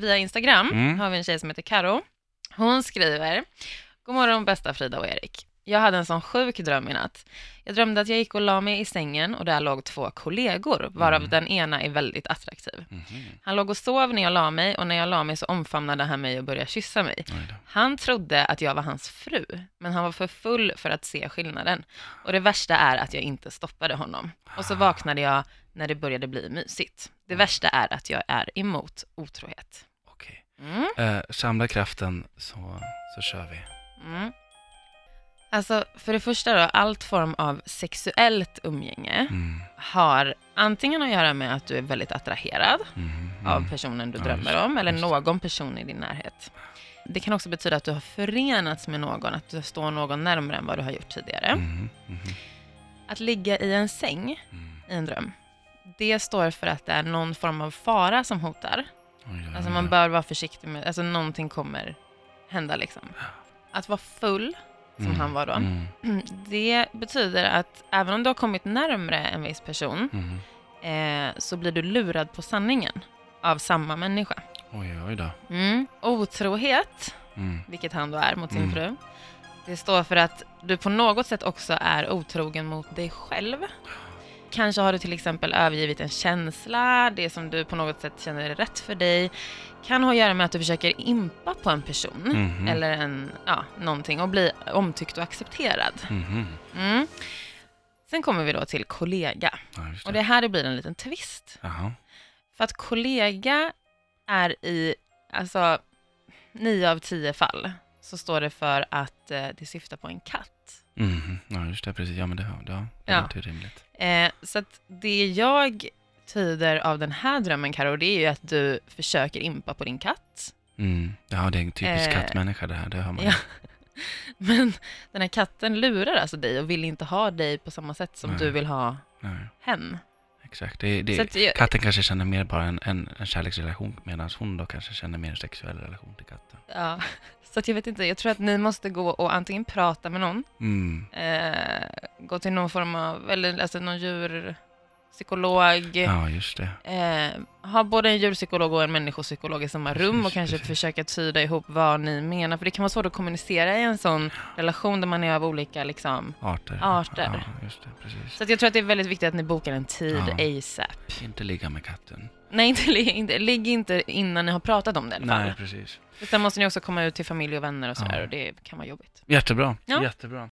Via Instagram Mm. har vi en tjej som heter Karo. Hon skriver, God morgon bästa Frida och Erik. Jag hade en sån sjuk dröm i natt. Jag drömde att jag gick och la mig i sängen och där låg två kollegor, varav Mm. den ena är väldigt attraktiv. Mhm. Han låg och sov när jag la mig och när jag la mig så omfamnade han mig och började kyssa mig. Han trodde att jag var hans fru, men han var för full för att se skillnaden. Och det värsta är att jag inte stoppade honom. Och så vaknade jag när det började bli mysigt. Det värsta är att jag är emot otrohet. Mm. Eh, samla kraften så, så kör vi. Mm. Alltså, för det första då, allt form av sexuellt umgänge Mm. har antingen att göra med att du är väldigt attraherad Mm. Mm. av personen du Ja, drömmer just- om, eller just någon person i din närhet. Det kan också betyda att du har förenats med någon, att du står någon närmare än vad du har gjort tidigare. Mhm. Mhm. Att ligga i en säng Mm. i en dröm, det står för att det är någon form av fara som hotar. Alltså man bör vara försiktig med, alltså någonting kommer hända liksom. Att vara full, som Mm. han var då, Mm. det betyder att även om du har kommit närmre en viss person, Mhm. eh, så blir du lurad på sanningen av samma människa. Oj, oj då. Mm. Otrohet, Mm. vilket han då är mot sin Mm. fru, det står för att du på något sätt också är otrogen mot dig själv. Kanske har du till exempel övergivit en känsla, det som du på något sätt känner är rätt för dig. Kan ha att göra med att du försöker impa på en person, Mhm. eller en, ja, någonting, och bli omtyckt och accepterad. Mhm. Mm. Sen kommer vi då till kollega. Ja, just Och det. det här blir en liten twist. Jaha. För att kollega är i, alltså, nio av tio fall så står det för att eh, det syftar på en katt. Mhm. Ja, just det. Precis. Ja, men det, det, det Ja. låter rimligt. Eh, så att det jag tyder av den här drömmen, Karo, det är ju att du försöker impa på din katt. Mm. Ja, det är en typisk Eh, kattmänniska det här. Det hör man ja. Men den här katten lurar alltså dig och vill inte ha dig på samma sätt som Nej. du vill ha Nej, hen. exakt. Det, det, att Katten kanske känner mer bara en, en, en kärleksrelation medan hon då kanske känner mer en sexuell relation till katten. Ja, så att jag vet inte, jag tror att ni måste gå och antingen prata med någon, Mm. eh, gå till någon form av, eller alltså någon djurpsykolog, Ja, just det. eh, ha både en djurpsykolog och en människopsykolog i samma rum och kanske försöka tyda ihop vad ni menar, för det kan vara svårt att kommunicera i en sån relation där man är av olika liksom. Arter. Arter. Ja, just det. Precis. Så jag tror att det är väldigt viktigt att ni bokar en tid Ja. ASAP. Inte ligga med katten. Nej, inte, inte, ligg inte innan ni har pratat om det i alla fall. Nej, precis. Sen måste ni också komma ut till familj och vänner och sådär Ja. och det kan vara jobbigt. Jättebra. Ja. Jättebra.